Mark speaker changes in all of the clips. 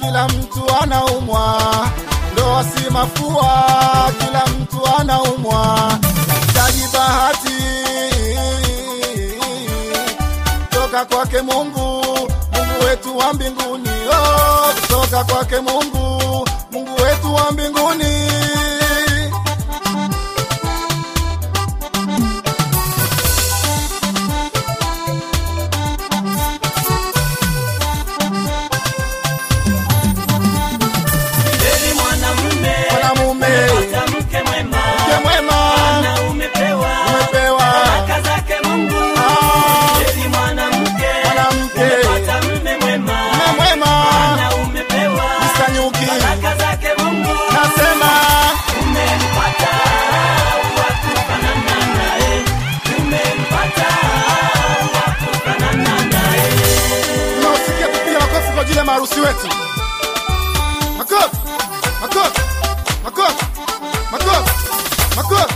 Speaker 1: kila mtu anaumwa, ndoa si mafua, kila mtu anaumwa, taji bahati toka kwake Mungu, Mungu wetu wa mbinguni, oh, toka kwake Mungu, Mungu wetu wa mbinguni. wetu. Makofi, makofi, makofi, makofi, makofi.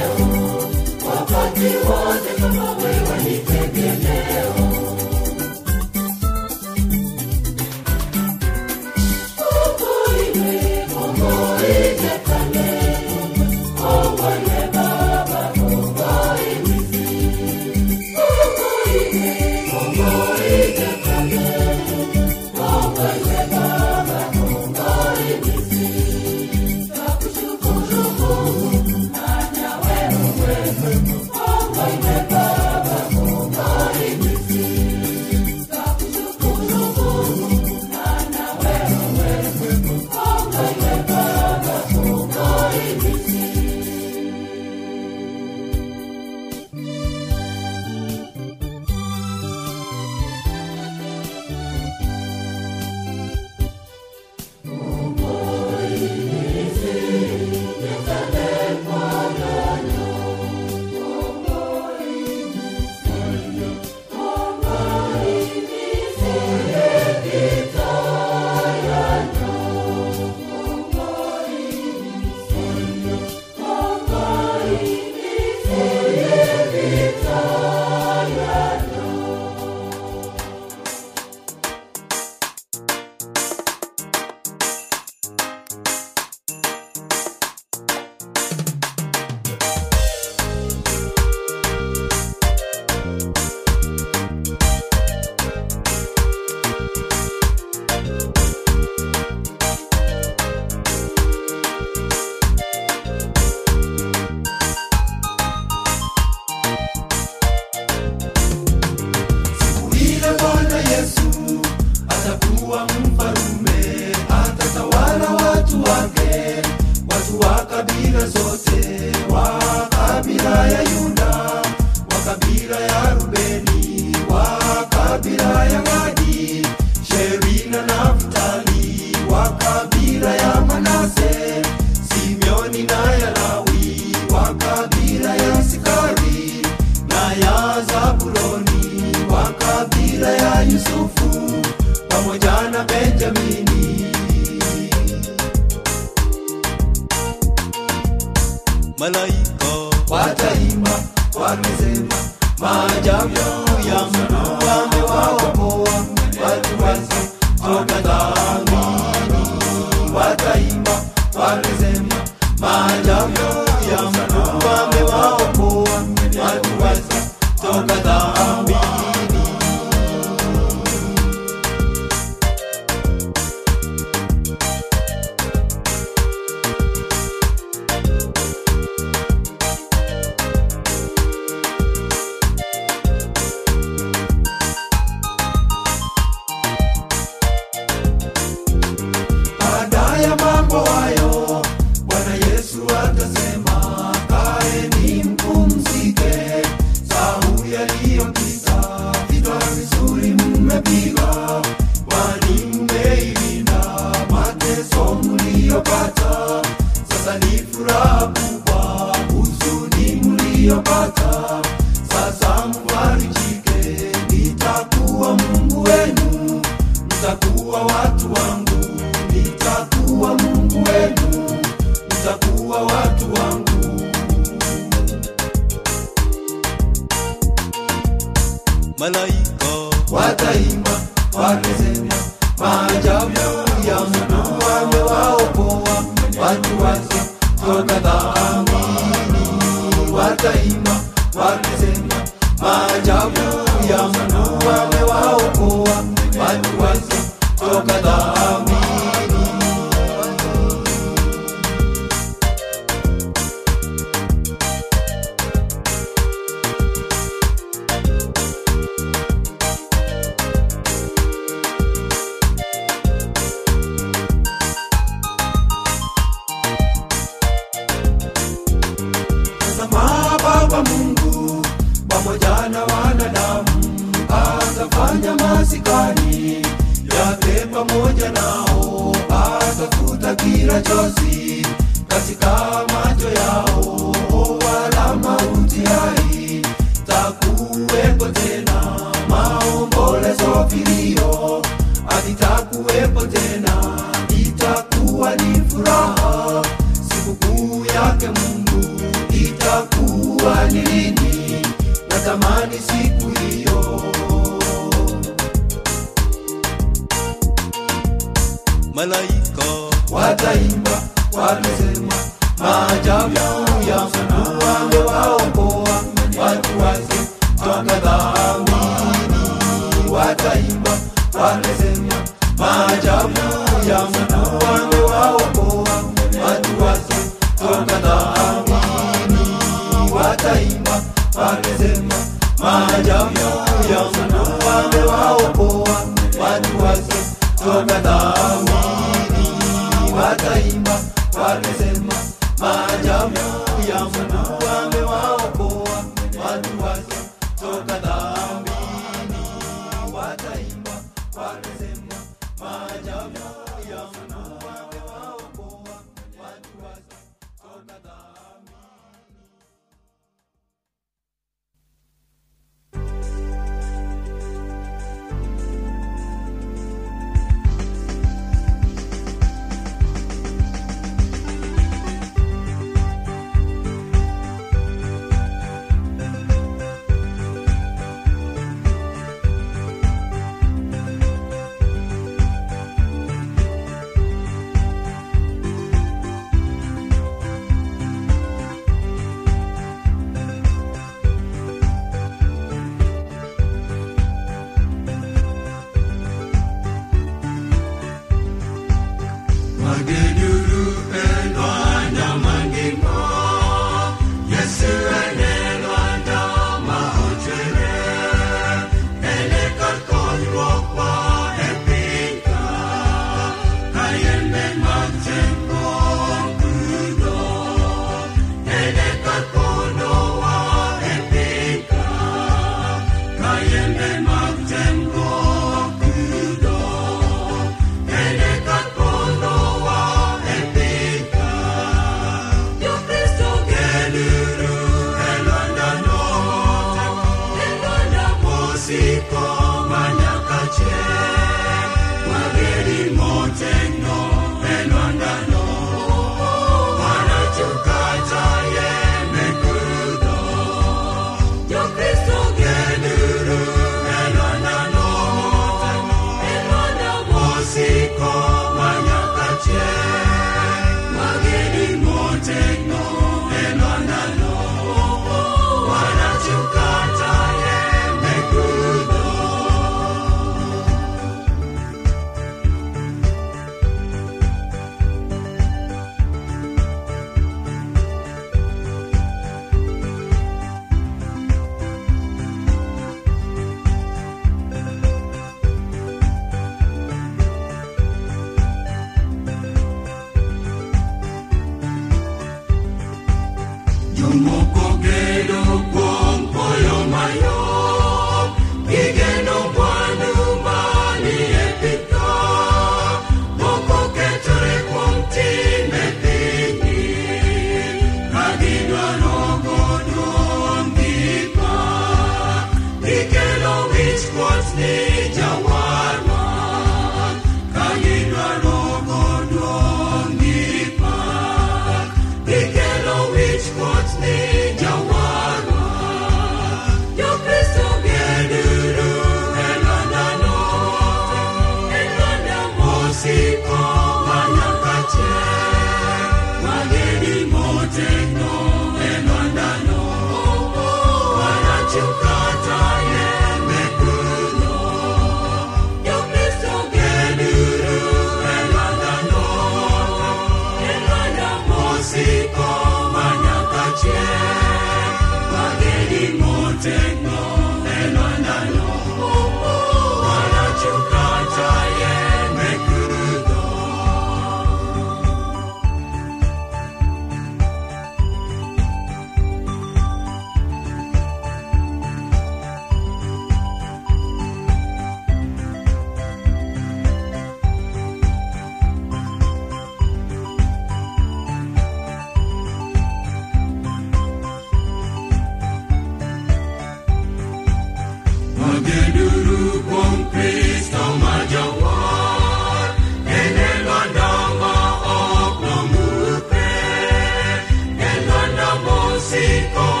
Speaker 2: Thank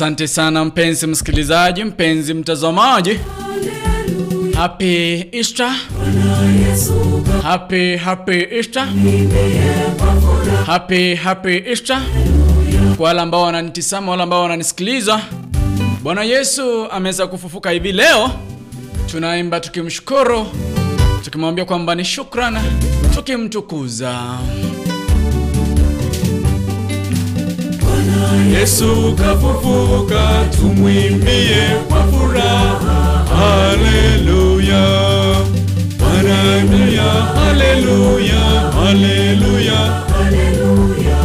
Speaker 3: Asante sana mpenzi msikilizaji, mpenzi mtazamaji. Happy Easter. Happy happy Easter. Happy happy Easter. Kwa wale ambao wananitazama, wale ambao wananisikiliza. Bwana Yesu ameweza kufufuka hivi leo. Tunaimba tukimshukuru, tukimwambia kwamba ni shukrani, tukimtukuza. Yesu kafufuka, tumwimbie kwa furaha. Haleluya, haleluya, haleluya, haleluya, haleluya.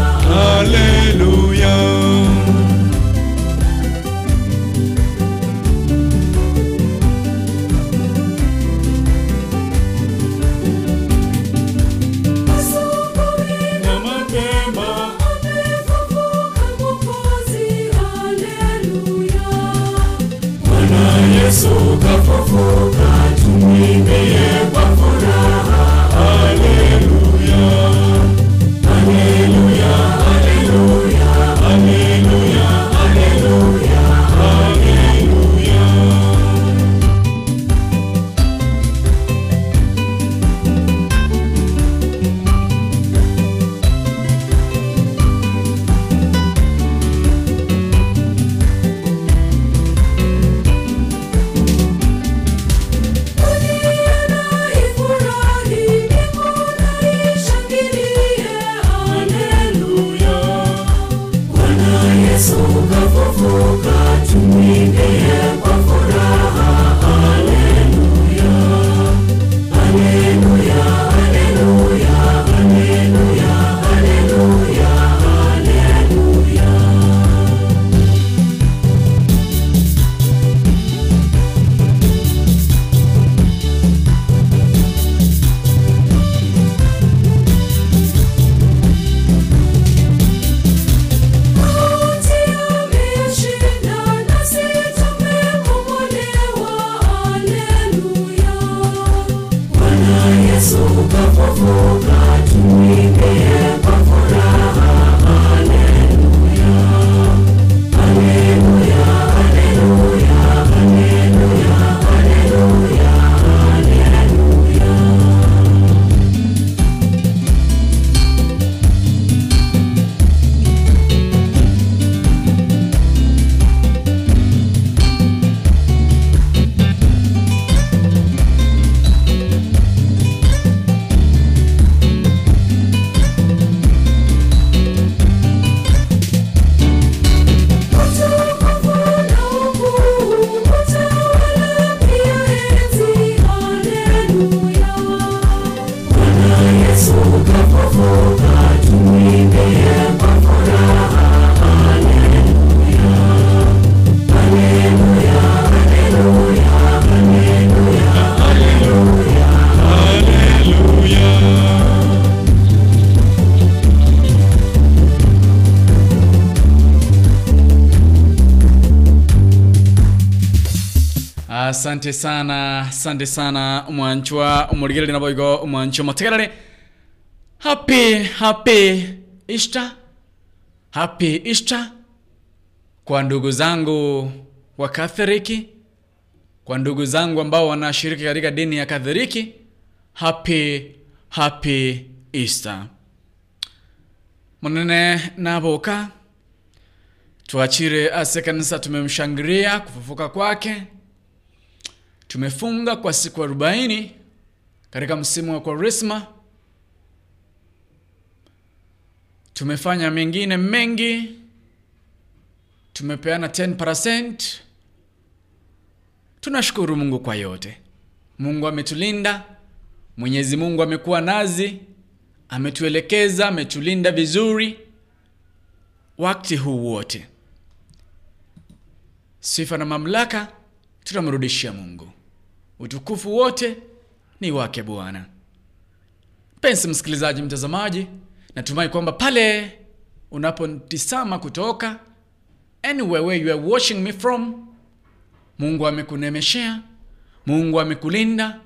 Speaker 3: Asante sana asante sana umwanchwa nabo igo umwanchwa mategerere happy happy easter. Happy easter. Kwa ndugu zangu wa katholiki kwa ndugu zangu ambao wanashiriki katika dini ya katholiki happy happy easter. Munene naboka. Tuachire ase kanisa tumemshangiria kufufuka kwake tumefunga kwa siku arobaini katika msimu wa kwaresma. Tumefanya mengine mengi. Tumepeana 10 tunashukuru mungu kwa yote. Mungu ametulinda. Mwenyezi mungu amekuwa nazi. Ametuelekeza ametulinda vizuri. Wakati huu wote. Sifa na mamlaka tutamrudishia mungu utukufu wote ni wake bwana. Mpenzi msikilizaji mtazamaji natumai kwamba pale unapotisama kutoka anywhere where you are watching me from mungu amekunemeshea mungu amekulinda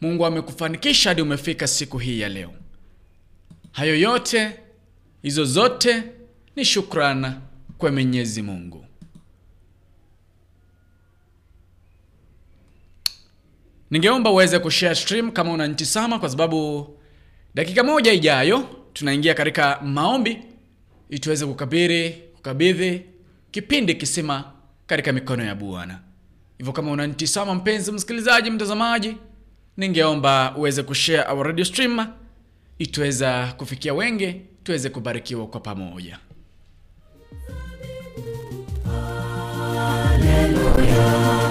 Speaker 3: mungu amekufanikisha hadi umefika siku hii ya leo. Hayo yote hizo zote ni shukrana kwa mwenyezi mungu ningeomba uweze kushare stream kama unanitisama, kwa sababu dakika moja ijayo tunaingia katika maombi ili tuweze kukabiri kukabidhi kipindi kisima katika mikono ya bwana. Hivyo kama unanitisama, mpenzi msikilizaji mtazamaji ningeomba uweze kushare our radio stream ili kufikia wengi tuweze kubarikiwa kwa pamoja.
Speaker 4: Ndiyo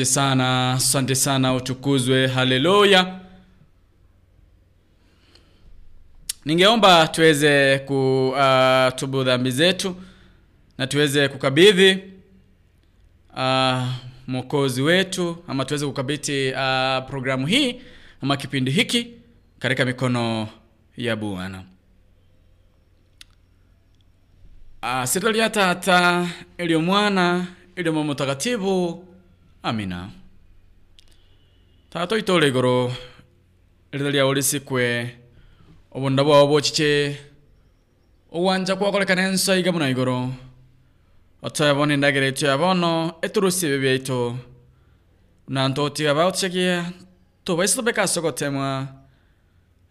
Speaker 3: asante sana asante sana utukuzwe haleluya. Ningeomba tuweze kutubu dhambi zetu na tuweze kukabidhi uh, mwokozi wetu ama tuweze kukabidhi uh, programu hii ama kipindi hiki katika mikono ya bwana. Uh, sitali ya tata iliyo mwana iliyo mwa mutakatifu amina. Tata itole igoro irita ryawe risikwe obunda bwao bochiche owancha kwakorekana enso iga buna igoro otoyabona endagera itu yabono eturusi ebi byaitu nanto otiga baotichagia tubaisi tobekasogotemwa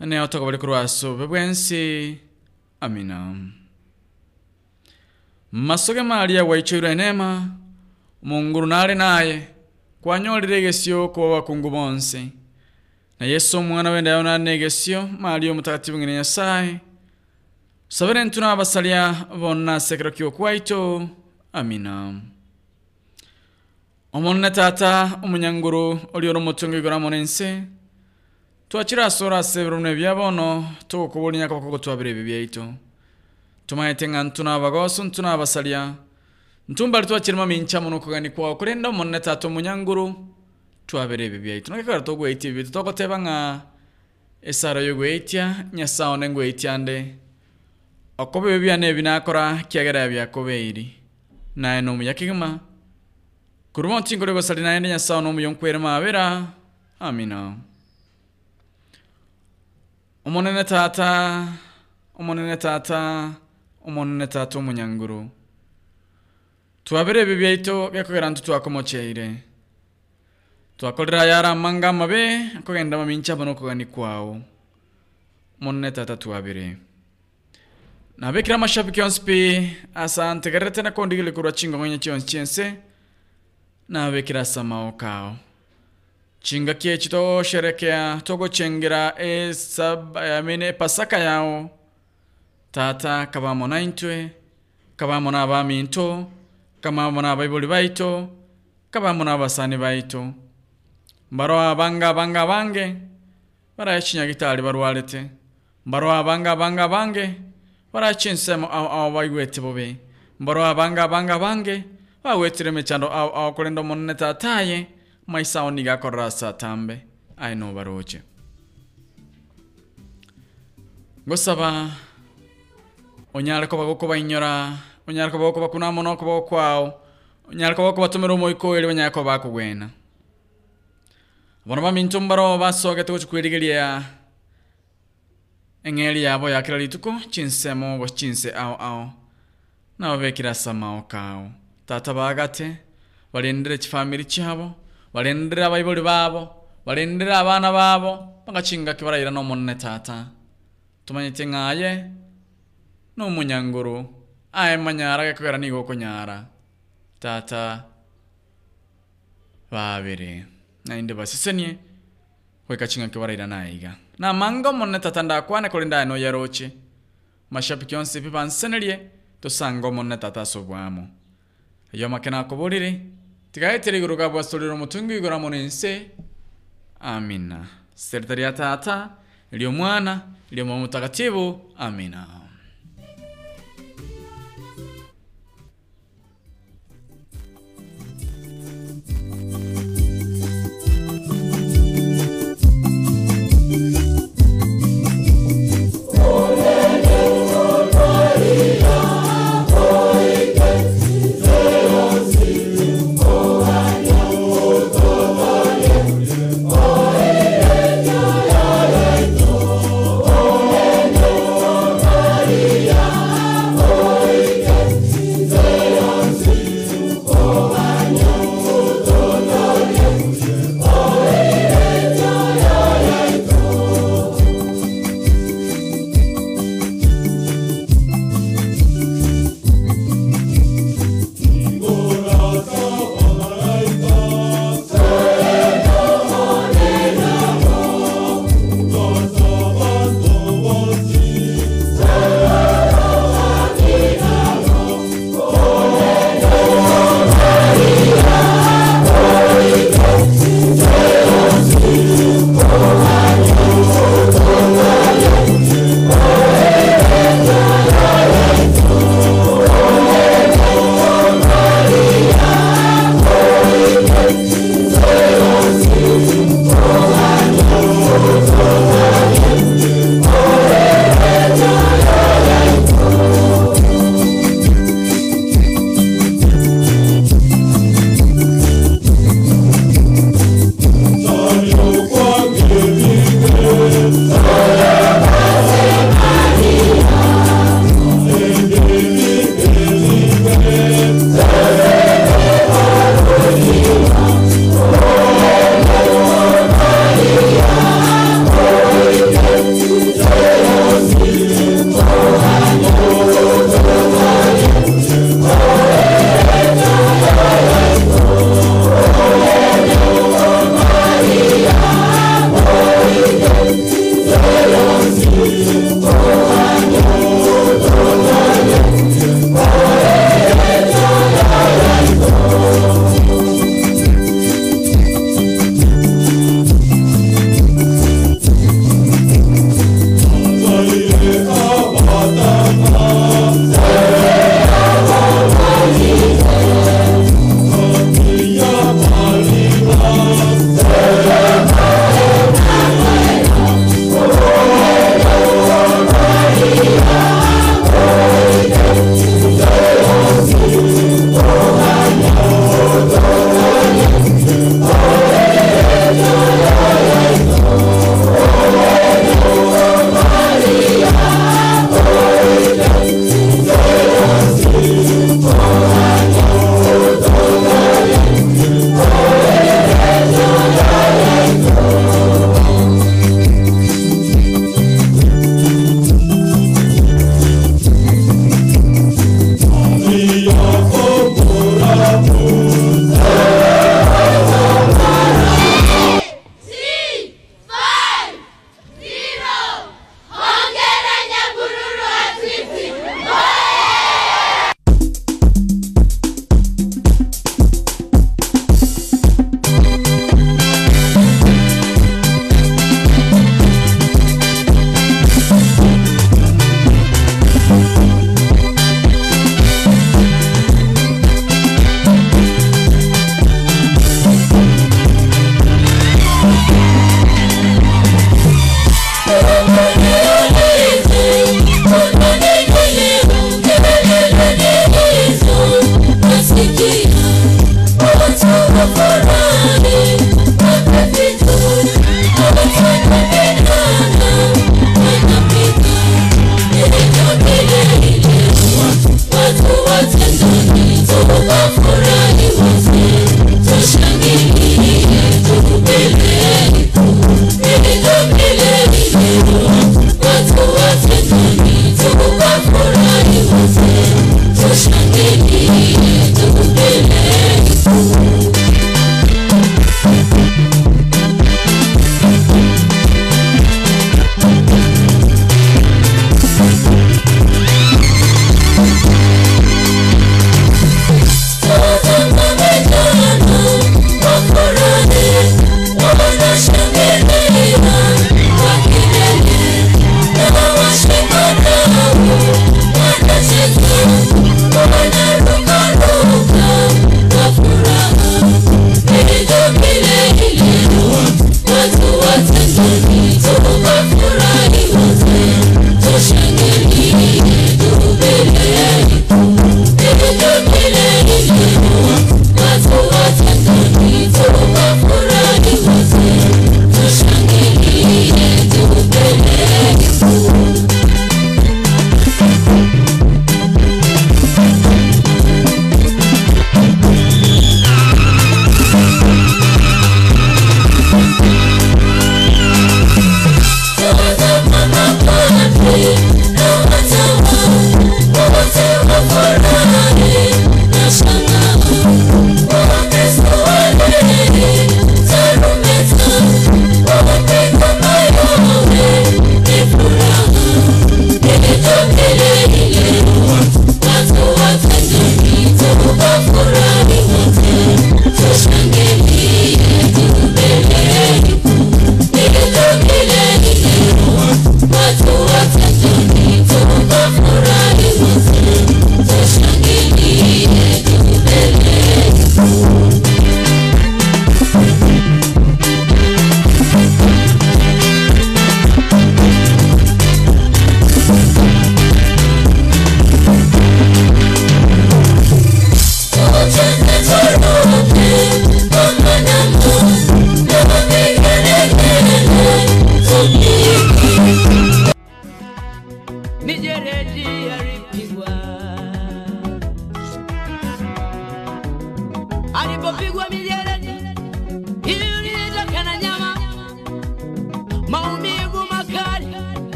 Speaker 3: ne otoka bari kurwaso bebwensi amina. Masoge maria waichoirwe enema munguru nari naye kwanyolire egesio kuba bakungu bonse. Na yesu omwana wenda yona negesio maria omutagatifu ngene nyasaye. Sabere ntuna abasalya bonna sekero kyo kwaito. Amina. Omonne tata omunyanguru oli oro omutungu igora monense twakira asora asebero bune byabono tugukubulinya kabako gutwabira ebi byaitu tumaete ng'a ntuna abagoso ntuna abasalya ntumbali twakirima mincha muno kugani kwao kurenda omonne tata omunyanguru twabere ebi byaitu nakekara togwaitia bibi byaitu togoteba ng'a esara yogwaitia nyasaye one ngwaitia nde okoba ebi byana ebi nakora kiagera byakobeiri naye nomuyakigima kuruma otinkore gosali naye nde nyasaye nomuyonkwere mabera amina. Omonene tata omonene tata omonene tata omunyanguru twabere ebi byaitu byakogera ntu twakomocheire twakorera yara amanga amabe akogenda mamincha bono okogani kwao. Omonene tata twabere nabekira mashabiki onsi pi asante. Garere tena kondigile kurwa chinga ng'onya chionsi chiense. Nabekira samao kao. Chinga kiechi tosherekea togochengera esab amine pasaka yao. Tata kabamo naintwe kabamo n'abaminto kabamo n'abaibuli baito kabamo n'abasani baito. Mbaro abanga abanga abange barayachinya gitari barwarete. Mbaro abanga abanga abange barachinsemo aho aho baigwete bobe. Mbaro abanga abanga abange bagwetire mechando aho aho kurenda omonene tataye maisa oni gakorera satambe aino no baroche. Ngosaba onyale koba goko bainyora onyare koba goko bakuna mono koba kwao onyare koba goko batumira omoiko eri banyare koba bakugwena bono baminto mbaro basogete gochikwirigeria eng'eri yabo yakira rituko chinsemo go chinse ao ao. Nabo bekira samao kao. Tata bagate barendere chifamili chabo barendere abaibuli babo barendere abana babo bagachinga kibarayira n'omonene tata. Tumanyite ng'aye n'omunyanguru aye manyara gekogera nigo okonyara tata babere nainde basisenie gwekachinga kibarayira naiga namanga omonene tata ndakwane kori ndaye noyeroche mashabiki onsi pi bansenerie tosanga tata asobwamo iyo make nakoborire tigaetere iguru gabwasorera omutungu igora monense amina. Seritari ya tata iliyo mwana iliyo mwa mutakatifu amina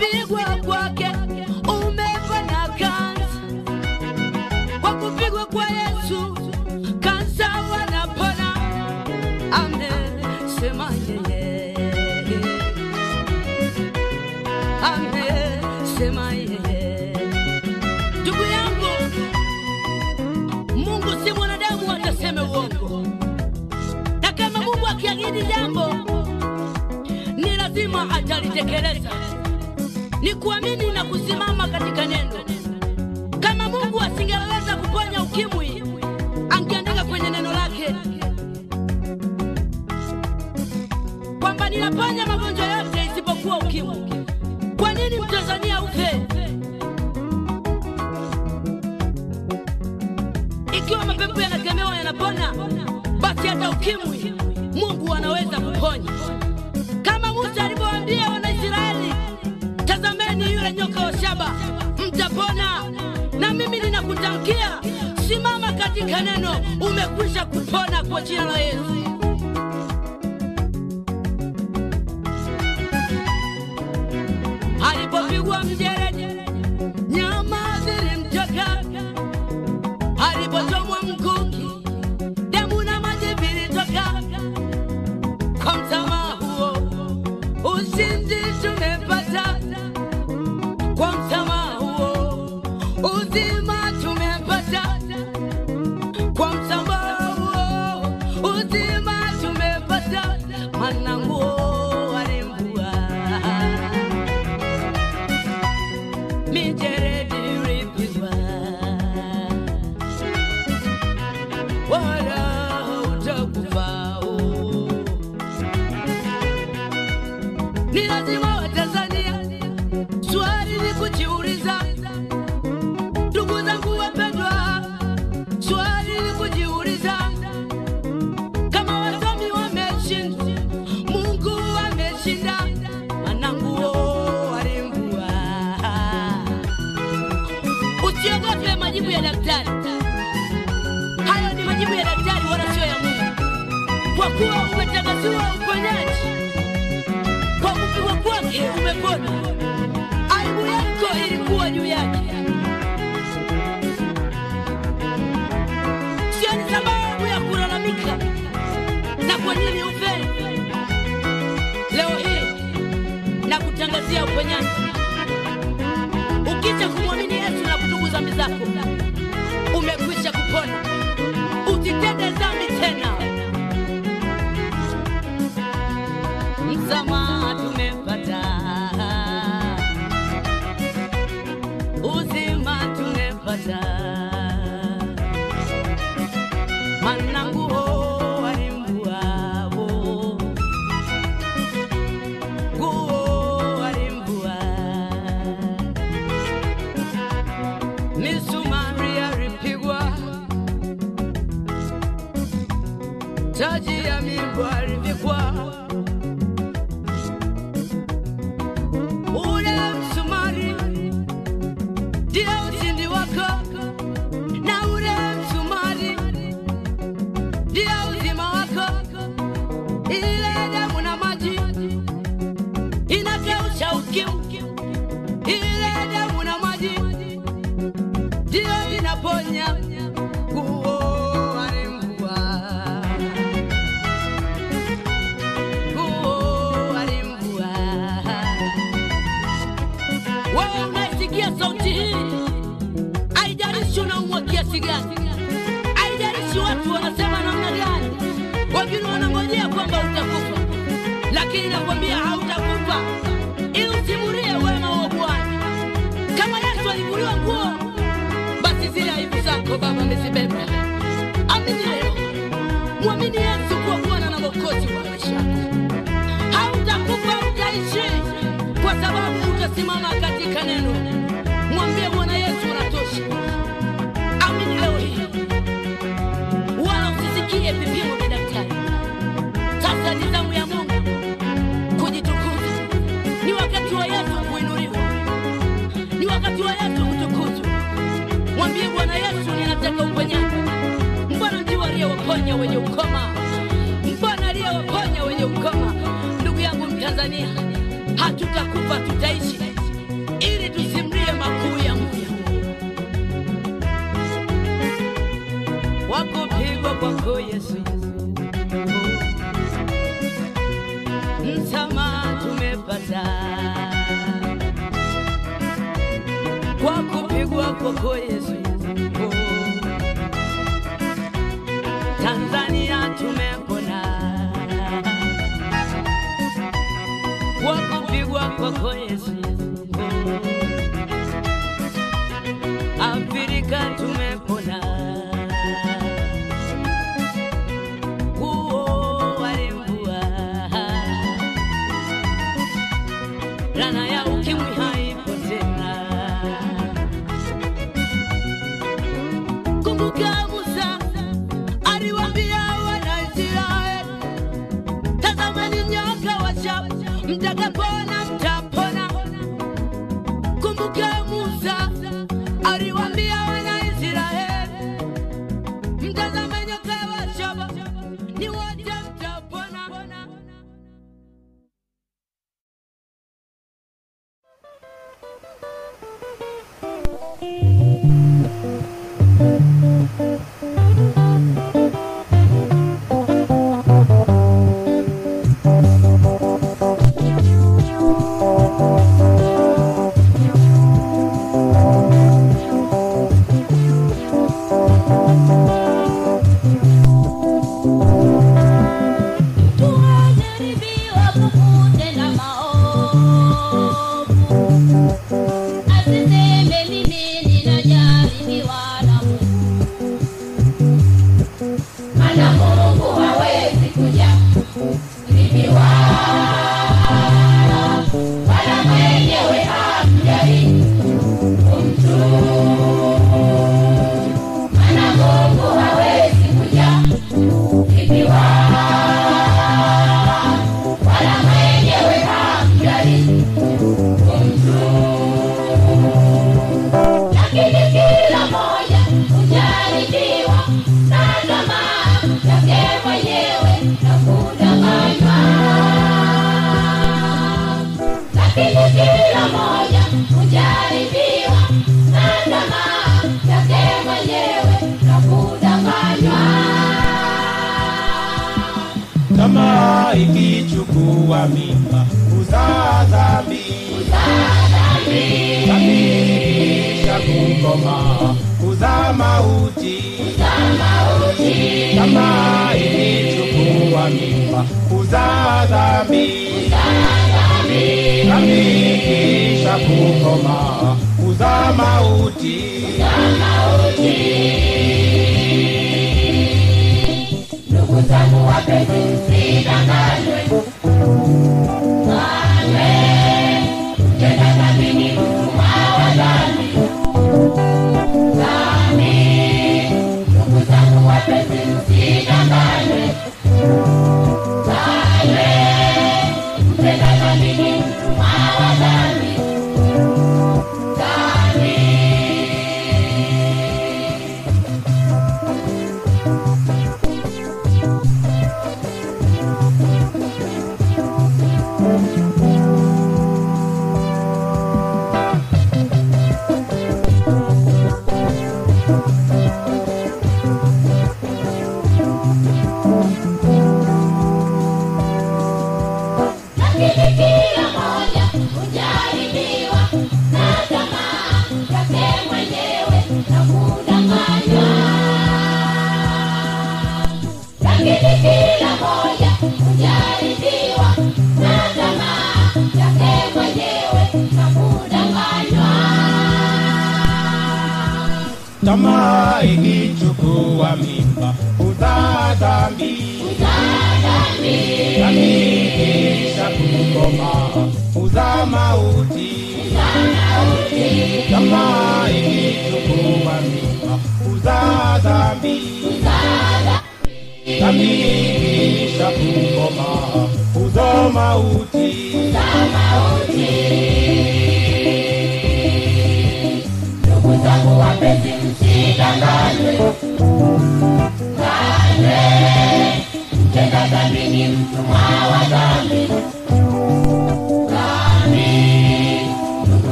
Speaker 5: kupigwa kwake umepona na kansa, kwa kupigwa kwa Yesu kansa wanapona, amesema yeye, amesema yeye. Ndugu yangu, Mungu si mwanadamu ataseme uongo, na kama Mungu akiahidi jambo ni lazima atalitekeleza ni kuamini na kusimama katika neno. Kama Mungu asingeweza kuponya ukimwi, angeandika kwenye neno lake kwamba ninaponya magonjwa yote isipokuwa ukimwi. Kwa nini Mtanzania ufe? Ikiwa mapepo yanakemewa yanapona, basi hata ukimwi Mungu anaweza kuponya. wewe nyoka wa shaba mtapona, na mimi ninakutankia simama katika neno, umekwisha kupona kwa jina la Yesu. Alipopigwa mje kazi ya uponyaji. Ukisha kumwamini Yesu na kutubu dhambi zako, umekwisha kupona, usitende dhambi tena. Msamaha tumepata, uzima tumepata.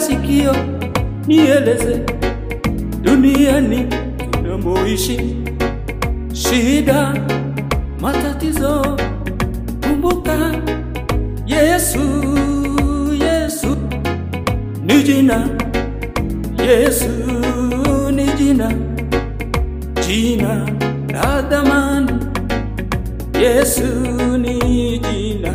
Speaker 6: sikio nieleze duniani tunamoishi, shida, matatizo. Kumbuka Yesu, Yesu ni jina, Yesu ni jina, jina la thamani. Yesu ni jina.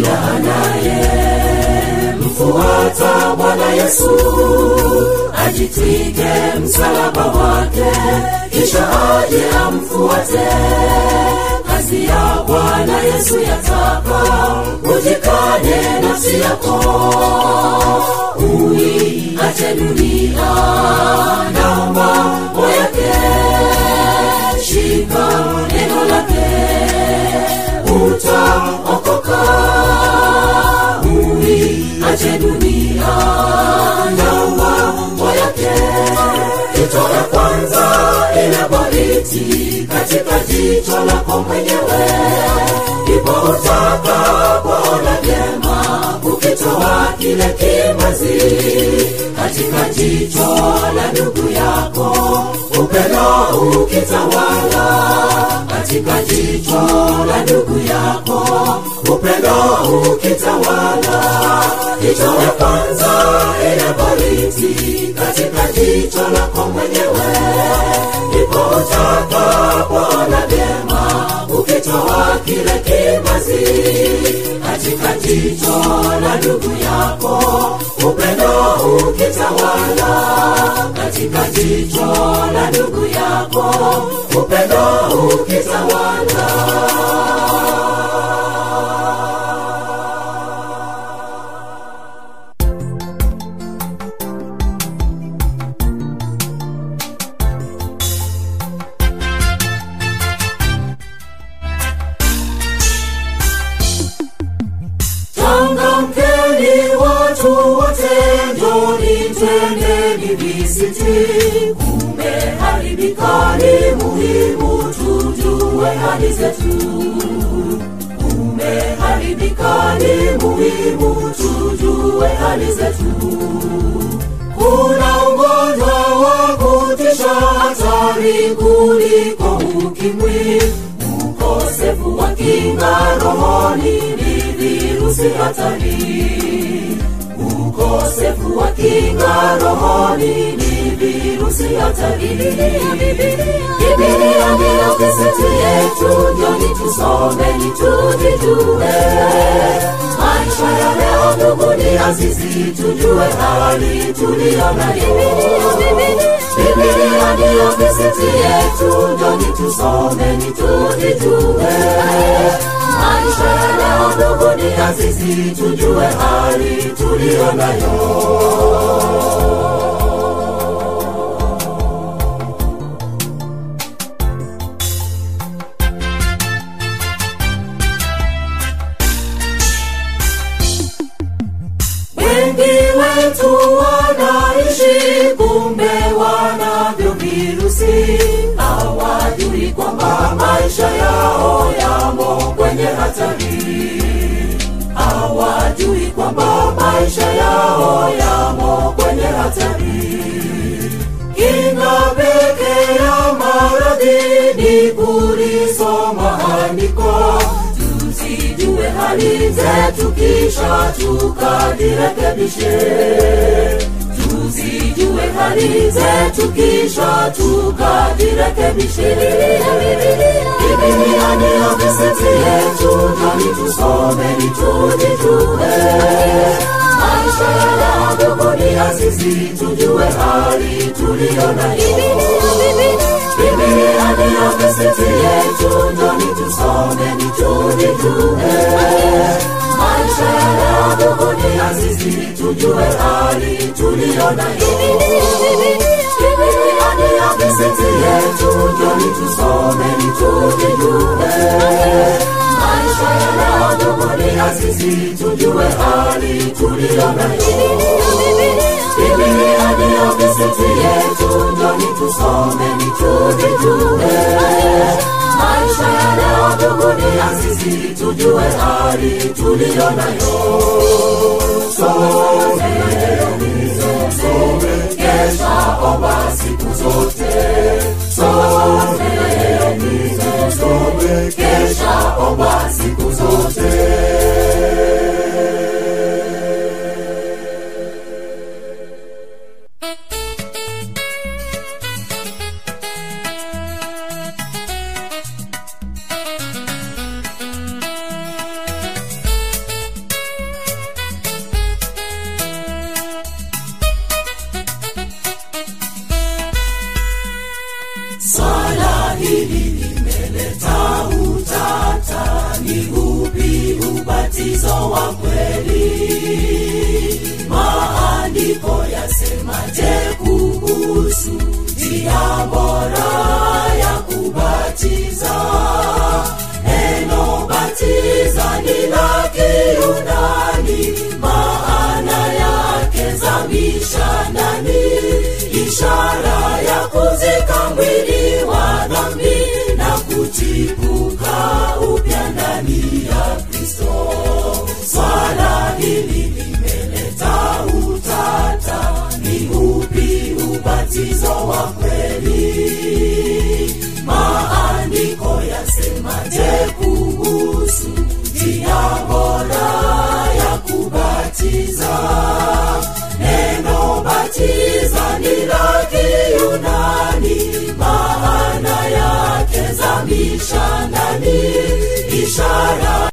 Speaker 7: Kila anaye mfuata bwana yesu ajitwike msalaba wake kisha aje amfuate. Kazi ya bwana yesu yataka ujikane nafsi yako. Uiache dunia na mambo yake shika neno lake utaokoka uiache dunia na mambo yake itoe kwanza ile boriti katika jicho lako mwenyewe. Ndipo utakapoona vyema ukitoa kile kimazi katika jicho la ndugu yako. Upendo ukitawala katika jicho la ndugu yako upendo ukitawala. Itoe kwanza ile boriti katika jicho lako mwenyewe. Ndipo utakapoona vyema ukitoa kile kimazi katika jicho la ndugu yako. Upendo ukitawala katika jicho ndugu yako. Upendo ukitawala njoni twendeni visiti kumeharibika ni muhimu tujue hali zetu tumeharibika, ni muhimu tujue hali zetu. Kuna ugonjwa wa kutisha, hatari kuliko ukimwi. Ukosefu wa kinga rohoni ni virusi hatari. Ukosefu wa kinga rohoni ni virusi hatari. Biblia ndiyo kisiti yetu, joni tusomeni tujijue. Maisha ya leo ndugu ni azizi, tujue hali tuliyo nayo. Biblia ndiyo kisiti yetu, joni tusomeni tujijue. Maisha leo ndugu ni azizi, tujue hali tuliyo nayo. Kwamba maisha yao yamo kwenye hatari. Hawajui kwamba maisha yao yamo kwenye hatari. Kinga peke ya maradhi ni kulisoma andiko tusijue hali zetu kisha tukajirekebishe tuzijue hali zetu kisha tukajirekebishe bibilia ndiyo kiseti yetu nani tusomeni tujijue maisha ya ndugu ni azizi tujue hali tuliyo nayo. Bibilia ndiyo yetu tusome ni tujijue ndugu ni azizi tujue hali tuliyo nayo. Kiseti yetu njoni tusomeni tujijue maisha ya leo ndugu ni tujue hali tuliyo nayo. Bibilia ndiyo kiseti yetu njoni tusomeni tujijue maisha ya leo ndugu ni azizi tujue hali tuliyo nayo kesha omba siku zote yasemaje kuhusu njia bora ya kubatiza? Neno batiza ni la kiunani maana yake zamisha ndani ishara ya kuzika mwili wa dhambi na kuchipuka upya Roho wa kweli maandiko yasemaje kuhusu njia bora ya kubatiza? Neno batiza ni la kiyunani maana yake zamisha ndani ishara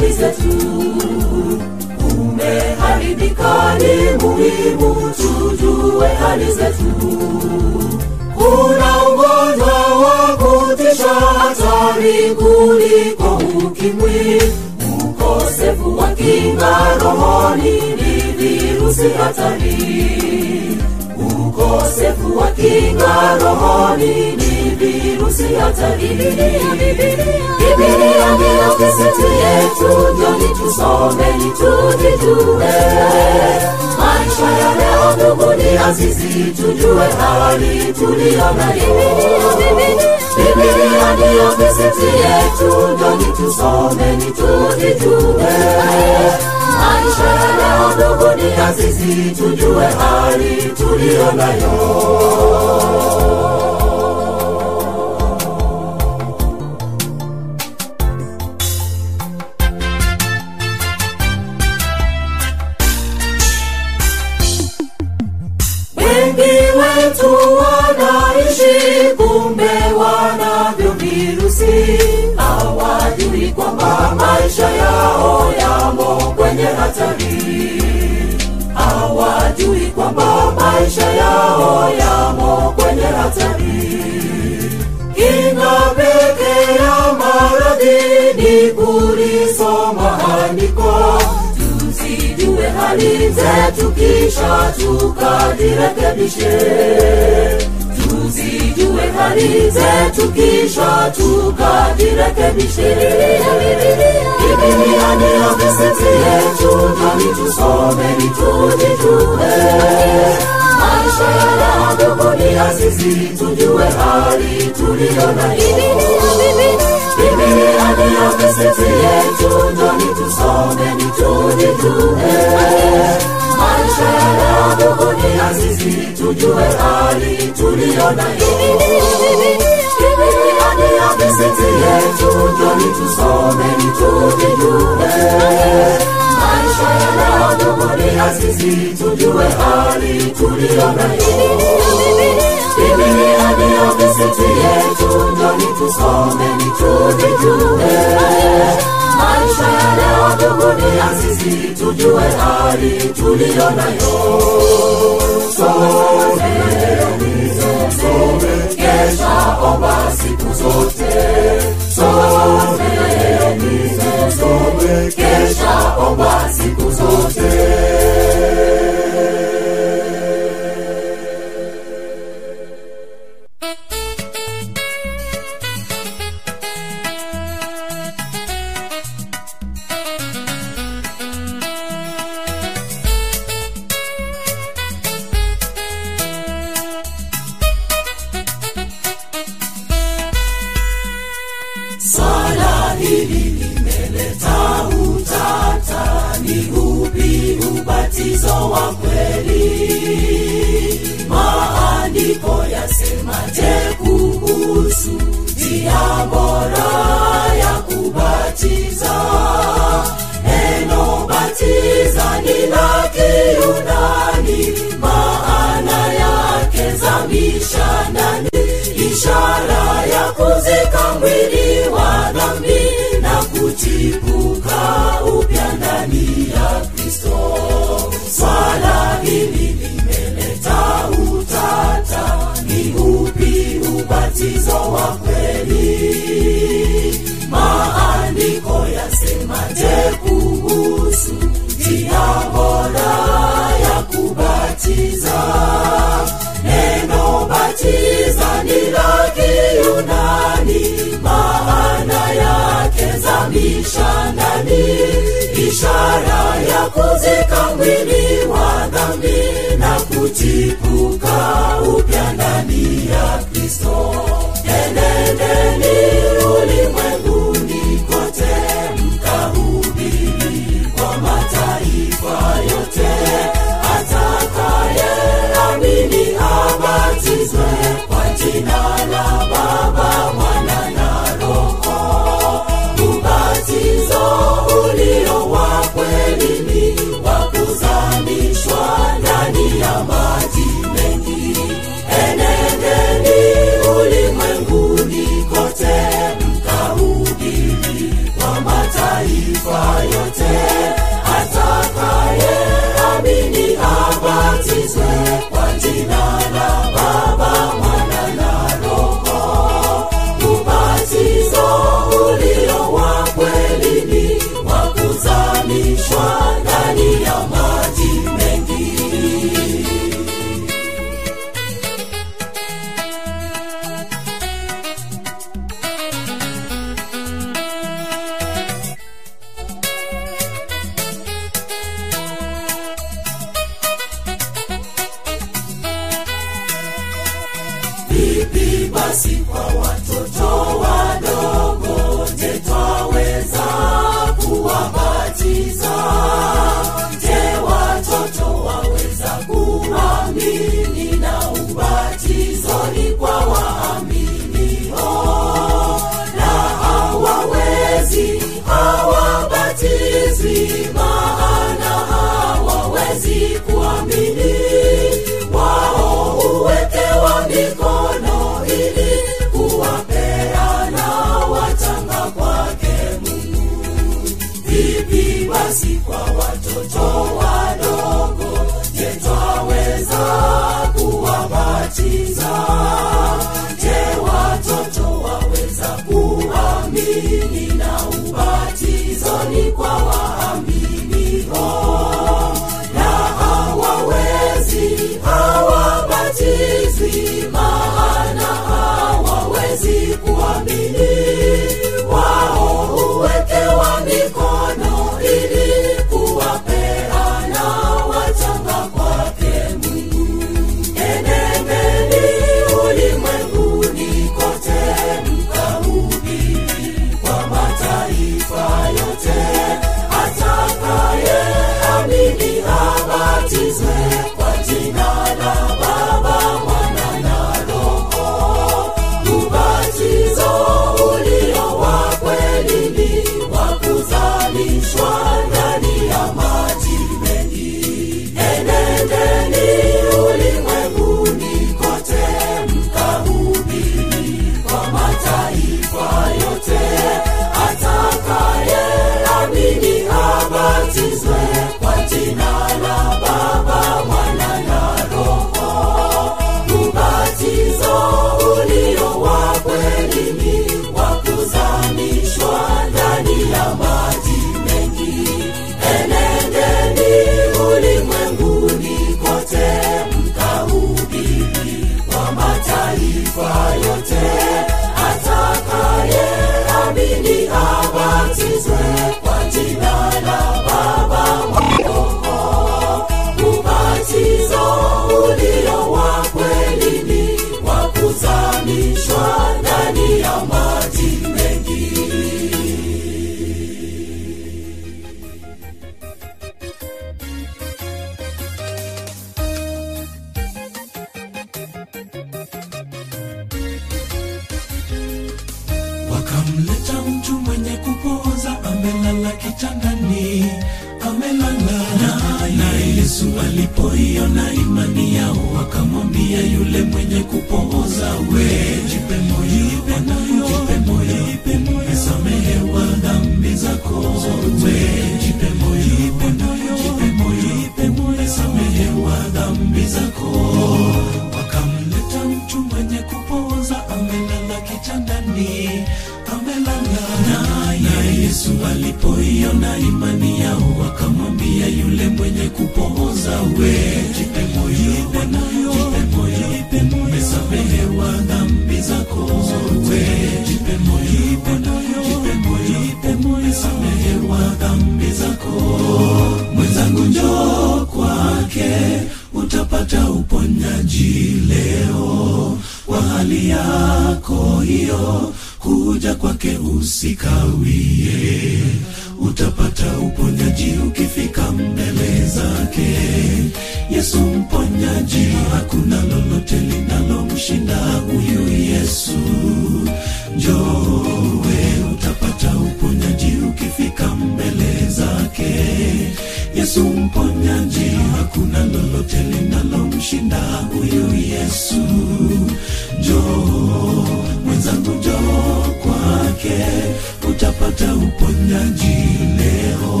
Speaker 7: yake
Speaker 8: utapata uponyaji leo.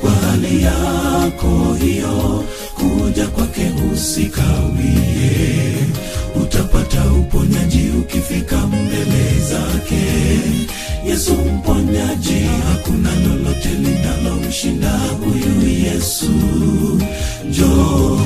Speaker 8: Kwa hali yako hiyo kuja kwake usikawie. Utapata uponyaji ukifika mbele zake. Yesu mponyaji hakuna lolote linalomshinda huyu yesu. Njoo.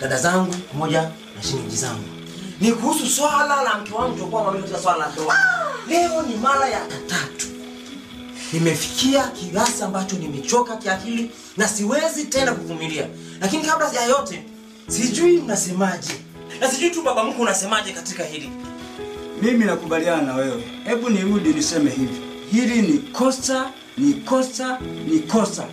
Speaker 9: Dada zangu pamoja na shemeji zangu, ni kuhusu swala la mke wangu tulikuwa mwamini swala la ndoa. Leo ni mara ya tatu nimefikia kiasi ambacho nimechoka kiakili na siwezi tena kuvumilia. Lakini kabla ya yote, sijui mnasemaje, na sijui tu baba mkwe unasemaje katika hili.
Speaker 10: Mimi nakubaliana na wewe. Hebu nirudi niseme hivi, hili ni kosa, ni kosa, ni kosa,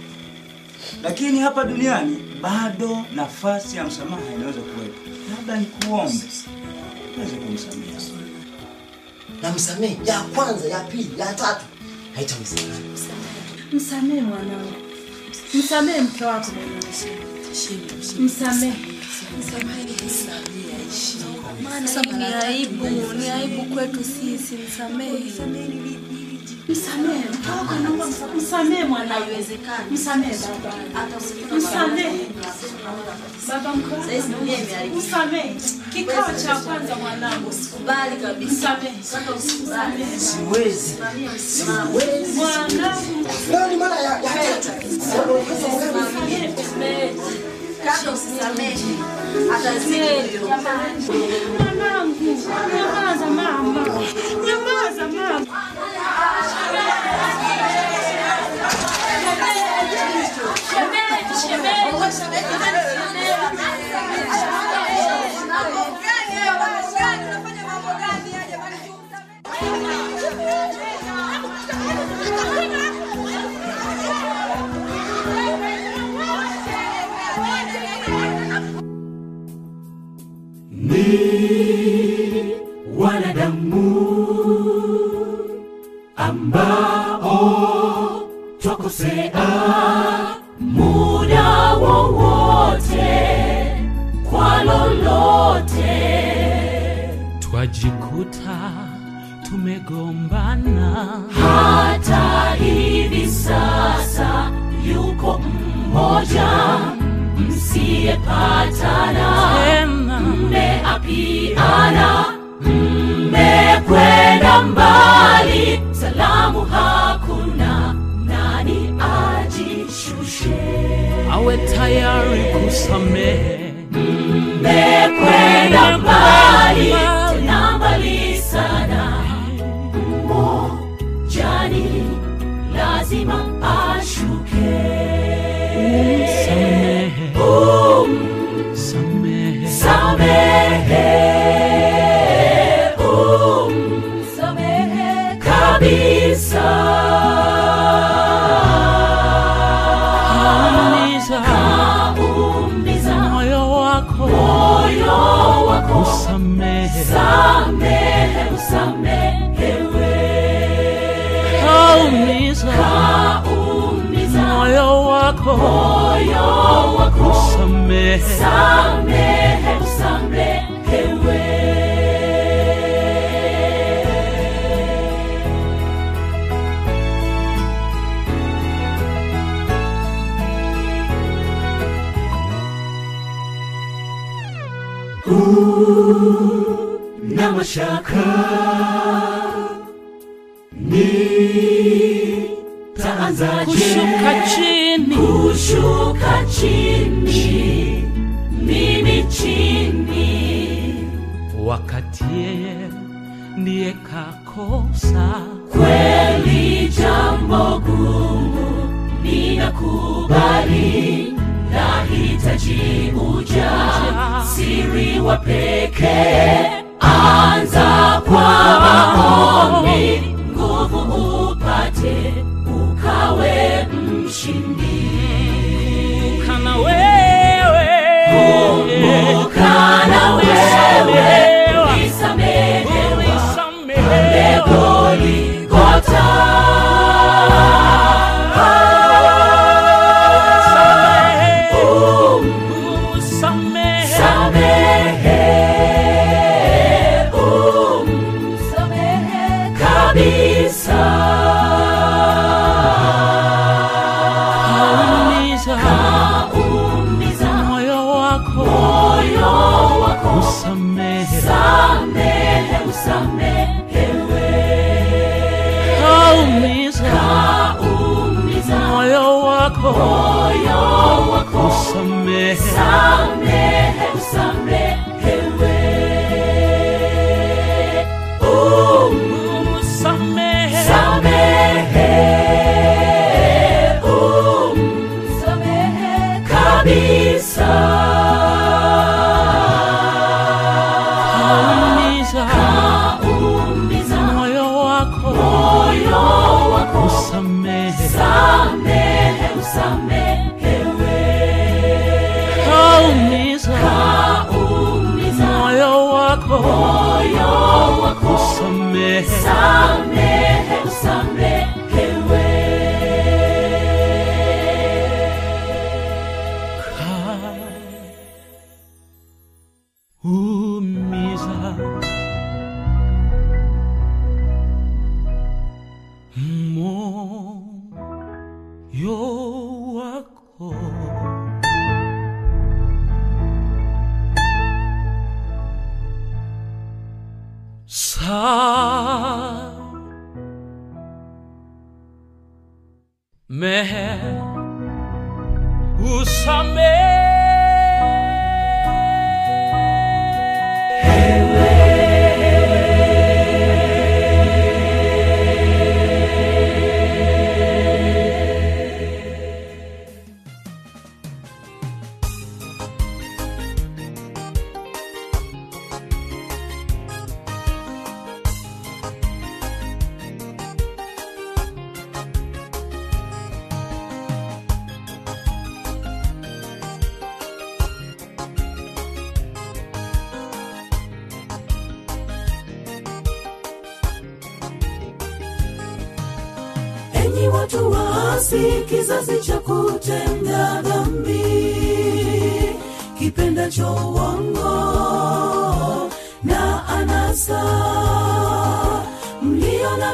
Speaker 10: lakini hapa duniani bado nafasi ya msamaha inaweza kuwepo. Labda nikuombe uweze kumsamehe.
Speaker 9: Namsamehe ya kwanza, ya pili, ya tatu, haitawezekana.
Speaker 11: Msamehe mwanangu, msamehe mke wako msamehe.
Speaker 12: Maana ni aibu, ni aibu kwetu sisi. Msamehe.
Speaker 11: Msamehe mke naomba msa- mwana, mwanangu, msamehe baba, msamehe baba msamehe kikao cha kwanza mwanangu,
Speaker 12: Sikubali kabisa.
Speaker 11: msamehe, msamehe
Speaker 9: Siwezi, siwezi.
Speaker 11: mwanangu.
Speaker 9: Leo ni mara ya, tatu.
Speaker 12: Kaka usisamehe. Atazidi.
Speaker 11: Mwanangu, nyamaza mama, nyamaza mama.
Speaker 7: Ni ambao twakosea muda wowote kwa lolote.
Speaker 13: Twajikuta tumegombana.
Speaker 7: Hata hivi sasa yuko mmoja msiyepatana. Mmeapiana mmekwenda mbali salamu hakuna. Nani ajishushe?
Speaker 13: Awe tayari kusamehe.
Speaker 7: Mmekwenda mbali moyo wako
Speaker 14: usamehe,
Speaker 13: samehe, usamehewe.
Speaker 15: Huu nitaanzaje
Speaker 14: kushuka chini.
Speaker 13: kushuka chini. Mimi chini.
Speaker 14: Wakati yeye ndiye kakosa.
Speaker 13: Kweli jambo gumu ninakubali. Nahitaji uja siri wa pekee anza kwa maombi. Nguvu upate kumbuka na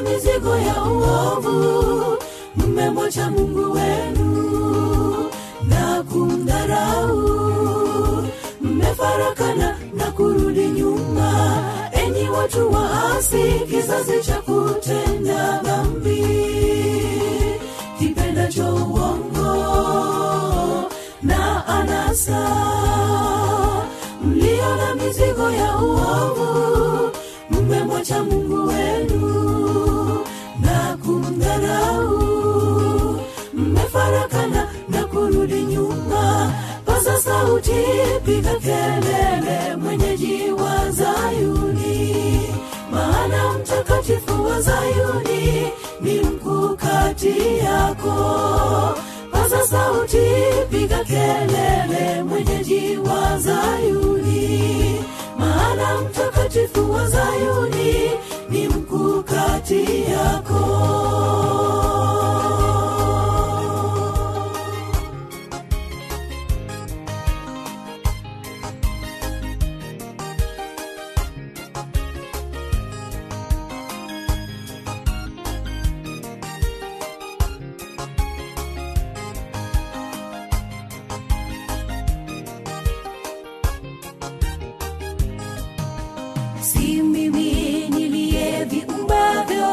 Speaker 7: na mizigo ya uovu. Mmemwacha mungu wenu na kumdharau. Mmefarakana na kurudi nyuma. Enyi watu waasi kizazi cha kutenda dhambi. Kipendacho uongo na anasa. Mlio na mizigo ya uovu. Mmemwacha mungu paza sauti piga kelele mwenyeji wa zayuni. Maana mtakatifu wa zayuni ni mkuu kati yako. Paza sauti piga kelele mwenyeji wa zayuni. Maana mtakatifu wa zayuni ni mkuu kati yako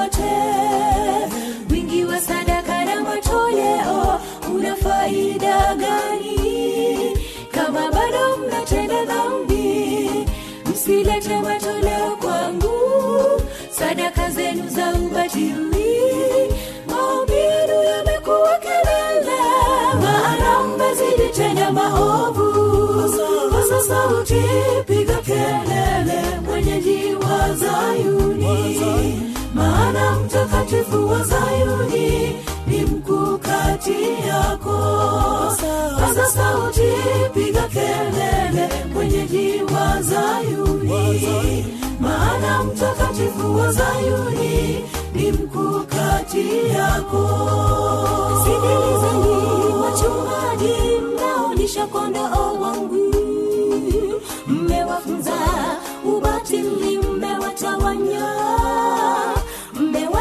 Speaker 7: niliyeviumba wingi wa sadaka na matoleo una faida gani? Kama bado mnatenda dhambi msilete matoleo kwangu. Sadaka zenu za ubatili maombi yamekuwa kelele. Mara mmezidi tena maovu. Sauti piga kelele mwenyeji wa zayuni maana mtakatifu wa zayuni ni mkuu kati yako. Paza sauti piga kelele mwenyeji wa zayuni. Maana mtakatifu wa zayuni ni mkuu kati yako. Sikilizeni wachungaji mnaolisha kondoo wangu. Mmewafunza ubatili mmewatawanya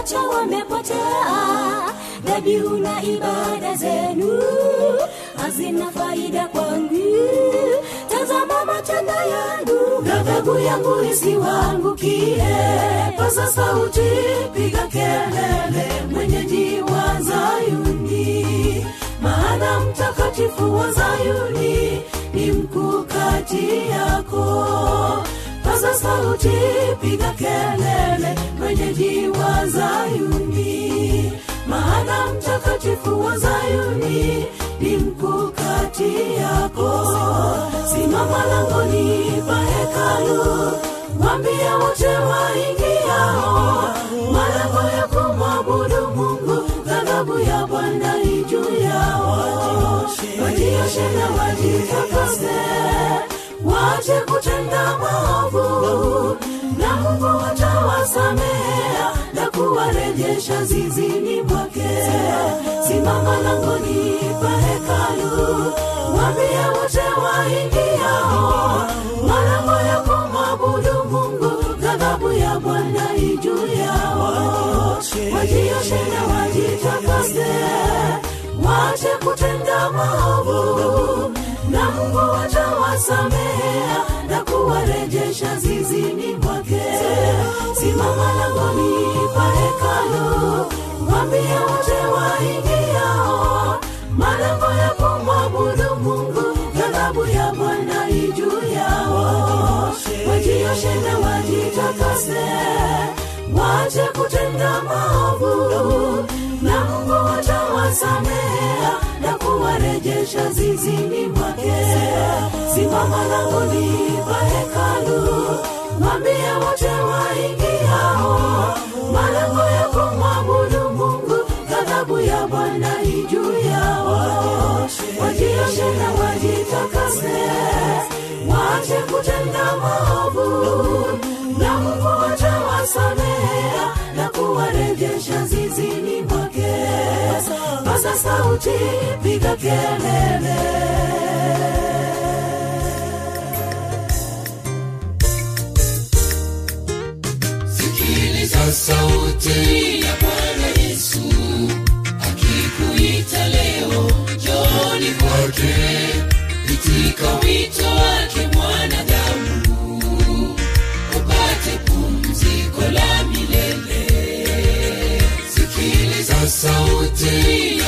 Speaker 7: mmewacha wamepotea. Dhabihu na ibada zenu hazina faida kwangu. Tazama matendo yangu ghadhabu yangu isiwangukie paza sauti piga kelele mwenyeji wa zayuni. Maana mtakatifu wa zayuni ni mkuu kati yako paza sauti piga kelele mwenyeji wa zayuni. Maana mtakatifu wa zayuni ni mkuu kati yako. Simama langoni pa hekalu wambie wote waingiao. Malango ya kumwabudu mungu ghadhabu ya bwana ijuu yao. Wajioshe na wajitakase wache kutenda maovu na mungu watawasamea na kuwarejesha zizini mwake. Simama langoni pa hekalu wambie wote waingiao. Malango ya kumwabudu mungu ghadhabu ya bwana ijuu yao. Wajioshe na wajitakase. Wache kutenda maovu na mungu watawasamea na kuwarejesha zizini mwake. Simama langoni pa hekalu wambie wote waingiao. Malango ya kumwabudu mungu ghadhabu ya bwana ijuu juu yao. Wajioshe na wajitakase wache kutenda maovu. Na mungu watawasamea na kuwarejesha zizini mwake. Simama langoni pa hekalu wambie wote waingiao. Malango ya kumwabudu mungu ghadhabu ya bwana ijuu juu yao. Wajioshe na wajitakase. Wache kutenda maovu watawasamea na kuwarejesha sauti
Speaker 16: sikiliza sauti ya bwana yesu akikuita leo joni kwake itika wito wake sauti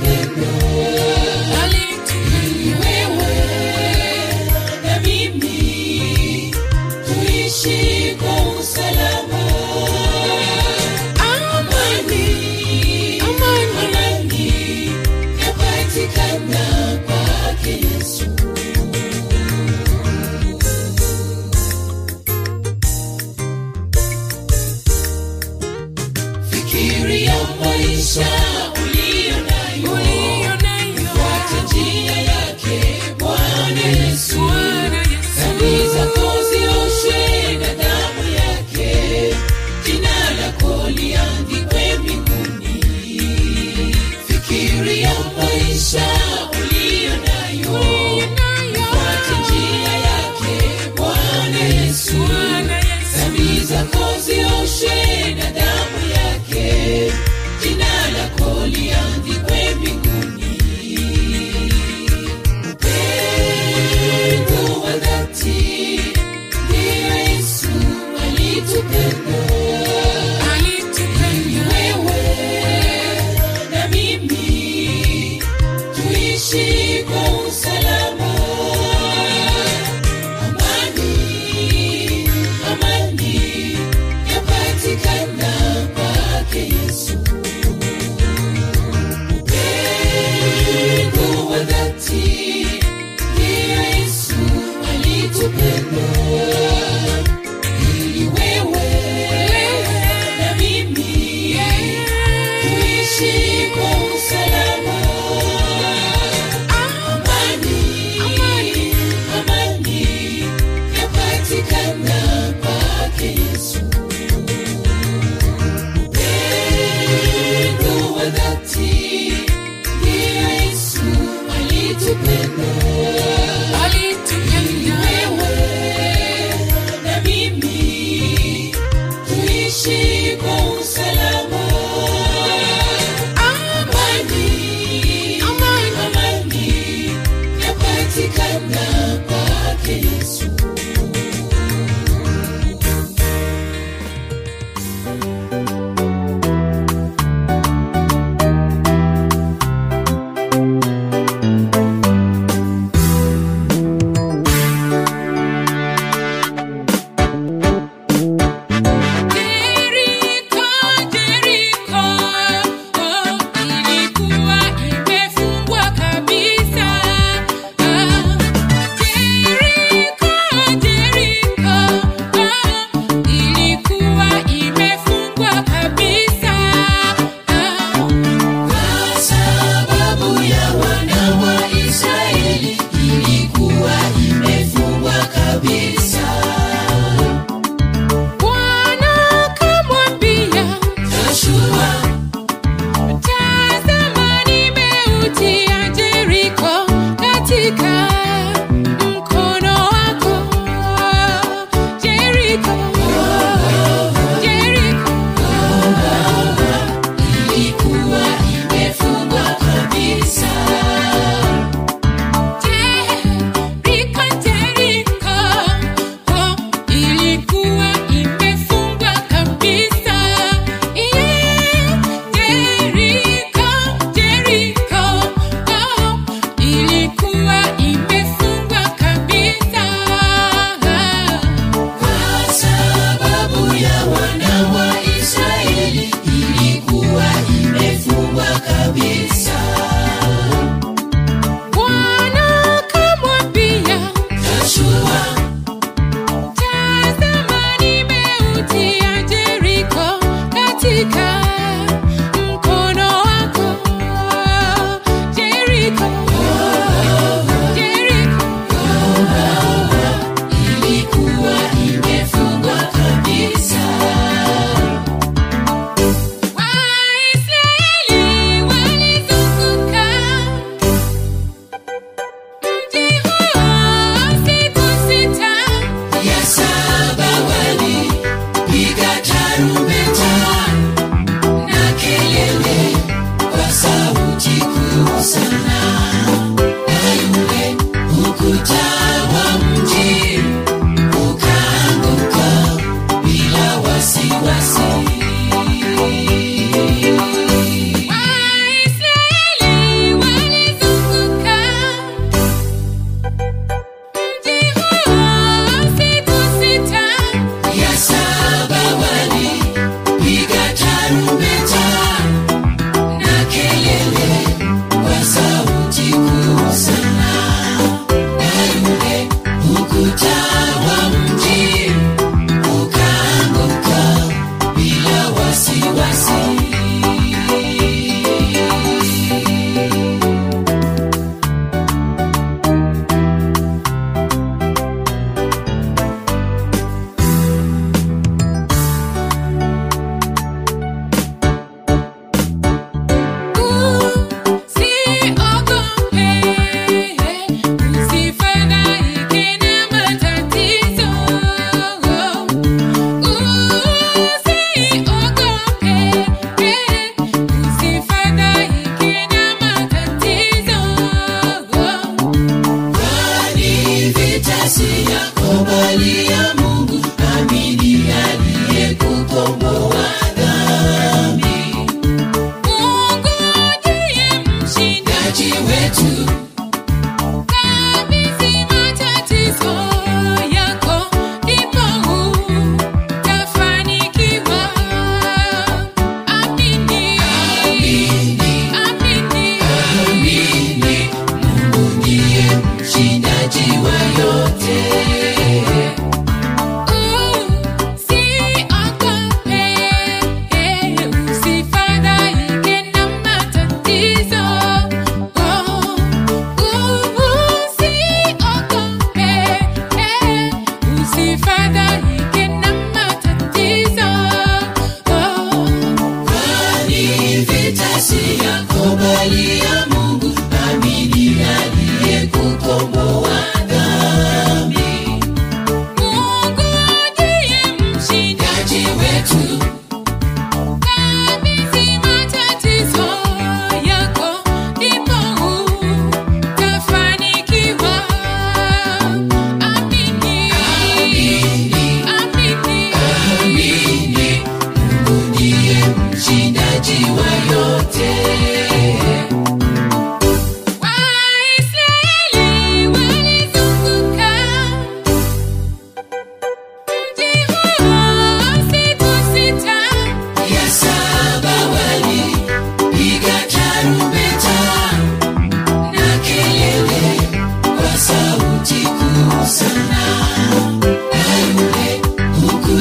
Speaker 7: Deus.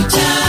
Speaker 7: time.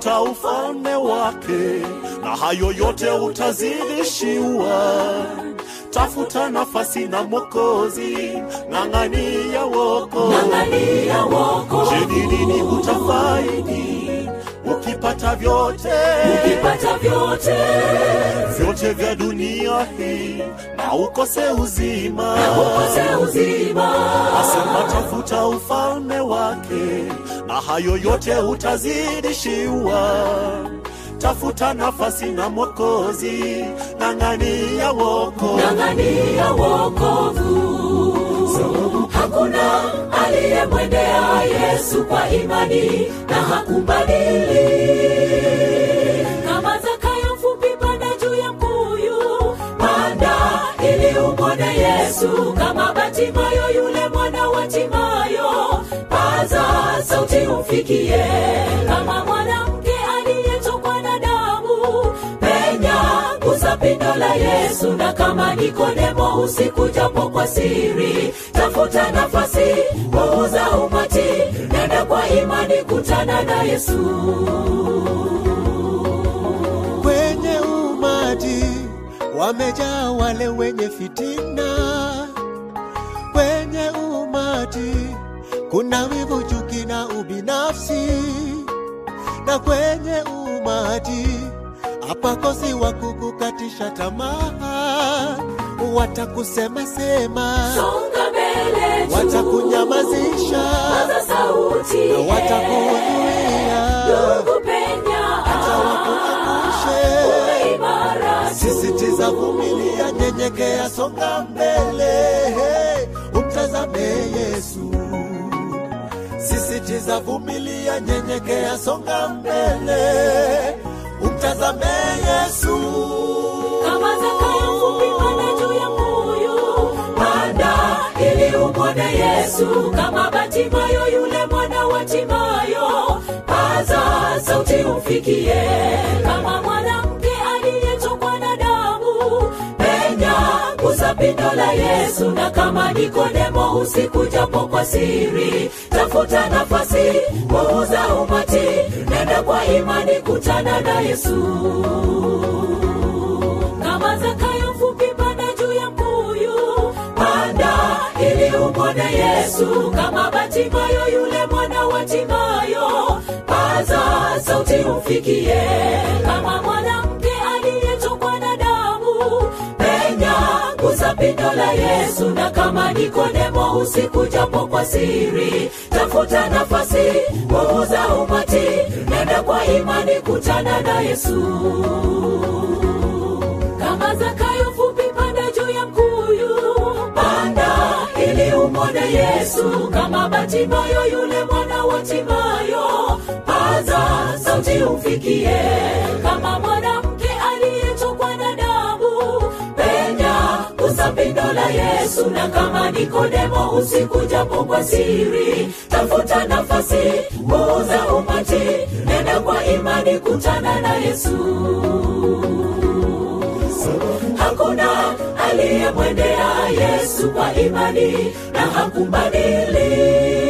Speaker 17: Asema tafuta ufalme wake na hayo yote utazidishiwa tafuta nafasi na mwokozi ng'ang'ania woko
Speaker 7: Ng'ang'ania wokovu.
Speaker 17: je ni nini utafaidi ukipata vyote
Speaker 7: ukipata vyote.
Speaker 17: vyote vya dunia hii na ukose uzima.
Speaker 7: Na ukose uzima.
Speaker 17: Asema tafuta ufalme wake na hayo yote utazidishiwa. Tafuta nafasi na mwokozi nang'ania wokovu,
Speaker 7: nang'ania wokovu hakuna aliyemwendea yesu kwa imani na hakubadili. Kama zakayo mfupi panda juu ya mkuyu panda ili umwone yesu. Kama batimayo yule mwana wa timayo paza sauti umfikie. Kama mwanamke gusa pindo la yesu na kama nikodemo usiku japo kwa siri tafuta nafasi muuza umati nenda kwa imani kutana na yesu.
Speaker 18: Kwenye umati wamejaa wale wenye fitina. Kwenye umati kuna wivu chuki na ubinafsi. Na kwenye umati hapakosi wa kukukatisha tamaa. Watakusema sema.
Speaker 7: Songa mbele
Speaker 18: watakunyamazisha.
Speaker 7: Paza sauti.
Speaker 18: Na watakuudhuia
Speaker 7: ndugu penya
Speaker 18: hata wakuangushe
Speaker 7: uwe imara
Speaker 18: sisitiza vumilia nyenyekea songa mbele. Umtazame yesu. Sisitiza vumilia nyenyekea songa mbele umtazame yesu.
Speaker 7: Kama zakayo mfupi panda juu ya moyo. Panda ili umwone yesu. Kama batimayo yule mwana wa timayo. Paza sauti umfikie kama mwanamke gusa pindo la yesu na kama nikodemo usiku japo kwa siri tafuta nafasi kuuza umati nenda kwa imani kutana na yesu. Kama zakayo mfupi panda juu ya mbuyu panda ili umwone yesu. Kama batimayo yule mwana wa timayo paza sauti umfikie. Kama mwanamke gusa pindo la yesu na kama nikodemo usiku japo kwa siri. Tafuta nafasi muuza umati nenda kwa imani kutana na yesu. Kama zakayo fupi panda juu ya mkuyu. Panda ili umwone yesu kama batimayo yule mwana wa timayo. Paza sauti umfikie kama mwanamke pindo la yesu na kama nikodemo usiku japo kwa siri tafuta nafasi muuza umati nenda kwa imani kutana na yesu. Hakuna aliyemwendea yesu kwa imani na hakumbadili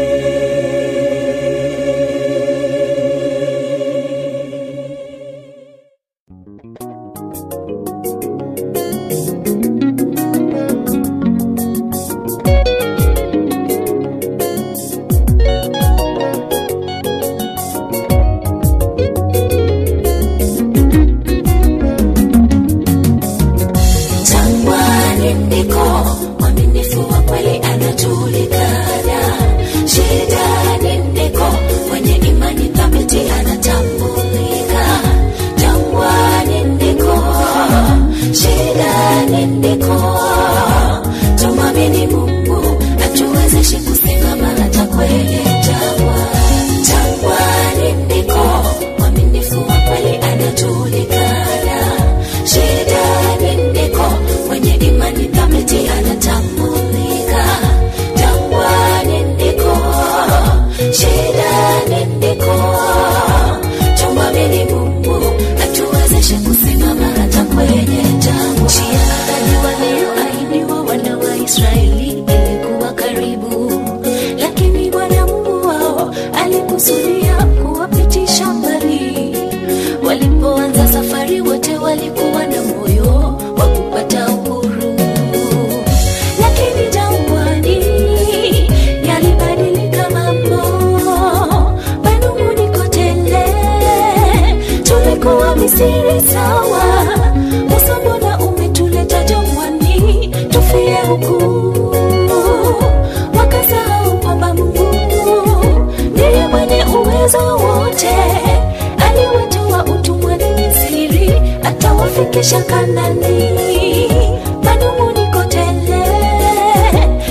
Speaker 19: atawafikisha Kanani. Manung'uniko tele,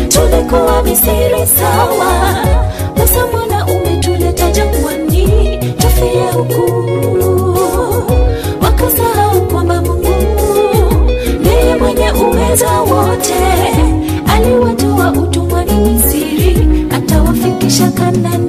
Speaker 19: tulikuwa Misri sawa. Musa, mwana umetuleta jangwani tufie huku? Wakasahau kwamba Mungu ndiye mwenye uwezo wote, aliwatoa utumwani Misri, atawafikisha Kanani.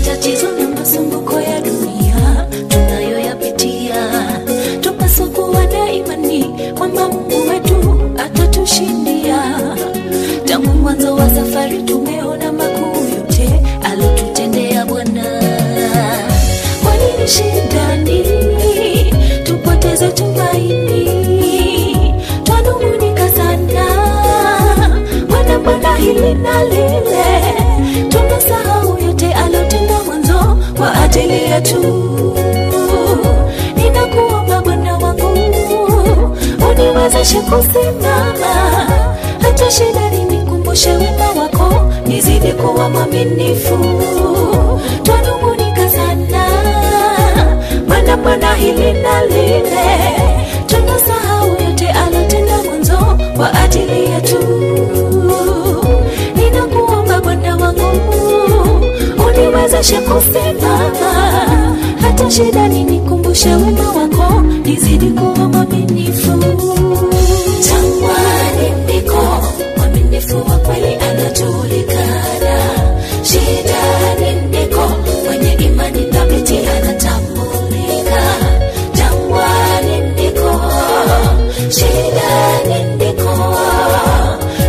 Speaker 19: Matatizo na masumbuko ya dunia tunayoyapitia. Tupaswa kuwa na imani kwamba Mungu wetu atatushindia. Tangu mwanzo wa safari tumeona makuu yote alotutendea Bwana. Kwa nini shindani tupoteze tumaini? Twanung'unika sana, Bwana, Bwana hili na lile ajili yetu. Ninakuomba Bwana wangu, uniwezeshe kusimama hata shida nikumbushe wema wako, nizidi kuwa mwaminifu. Twanung'unika sana, Bwana, Bwana hili na lile, tunasahau yote alotenda mwanzo kwa ajili yetu uniwezeshe kusimama hata shida nikumbushe wema wako, nizidi kuwa mwaminifu. Jangwani ndiko mwaminifu wa kweli anajulikana, shidani ndiko mwenye imani thabiti anatambulika. Jangwani ndiko, shidani ndiko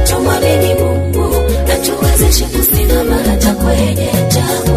Speaker 19: tumwamini Mungu atuwezeshe kusimama hata kwenye jangwa.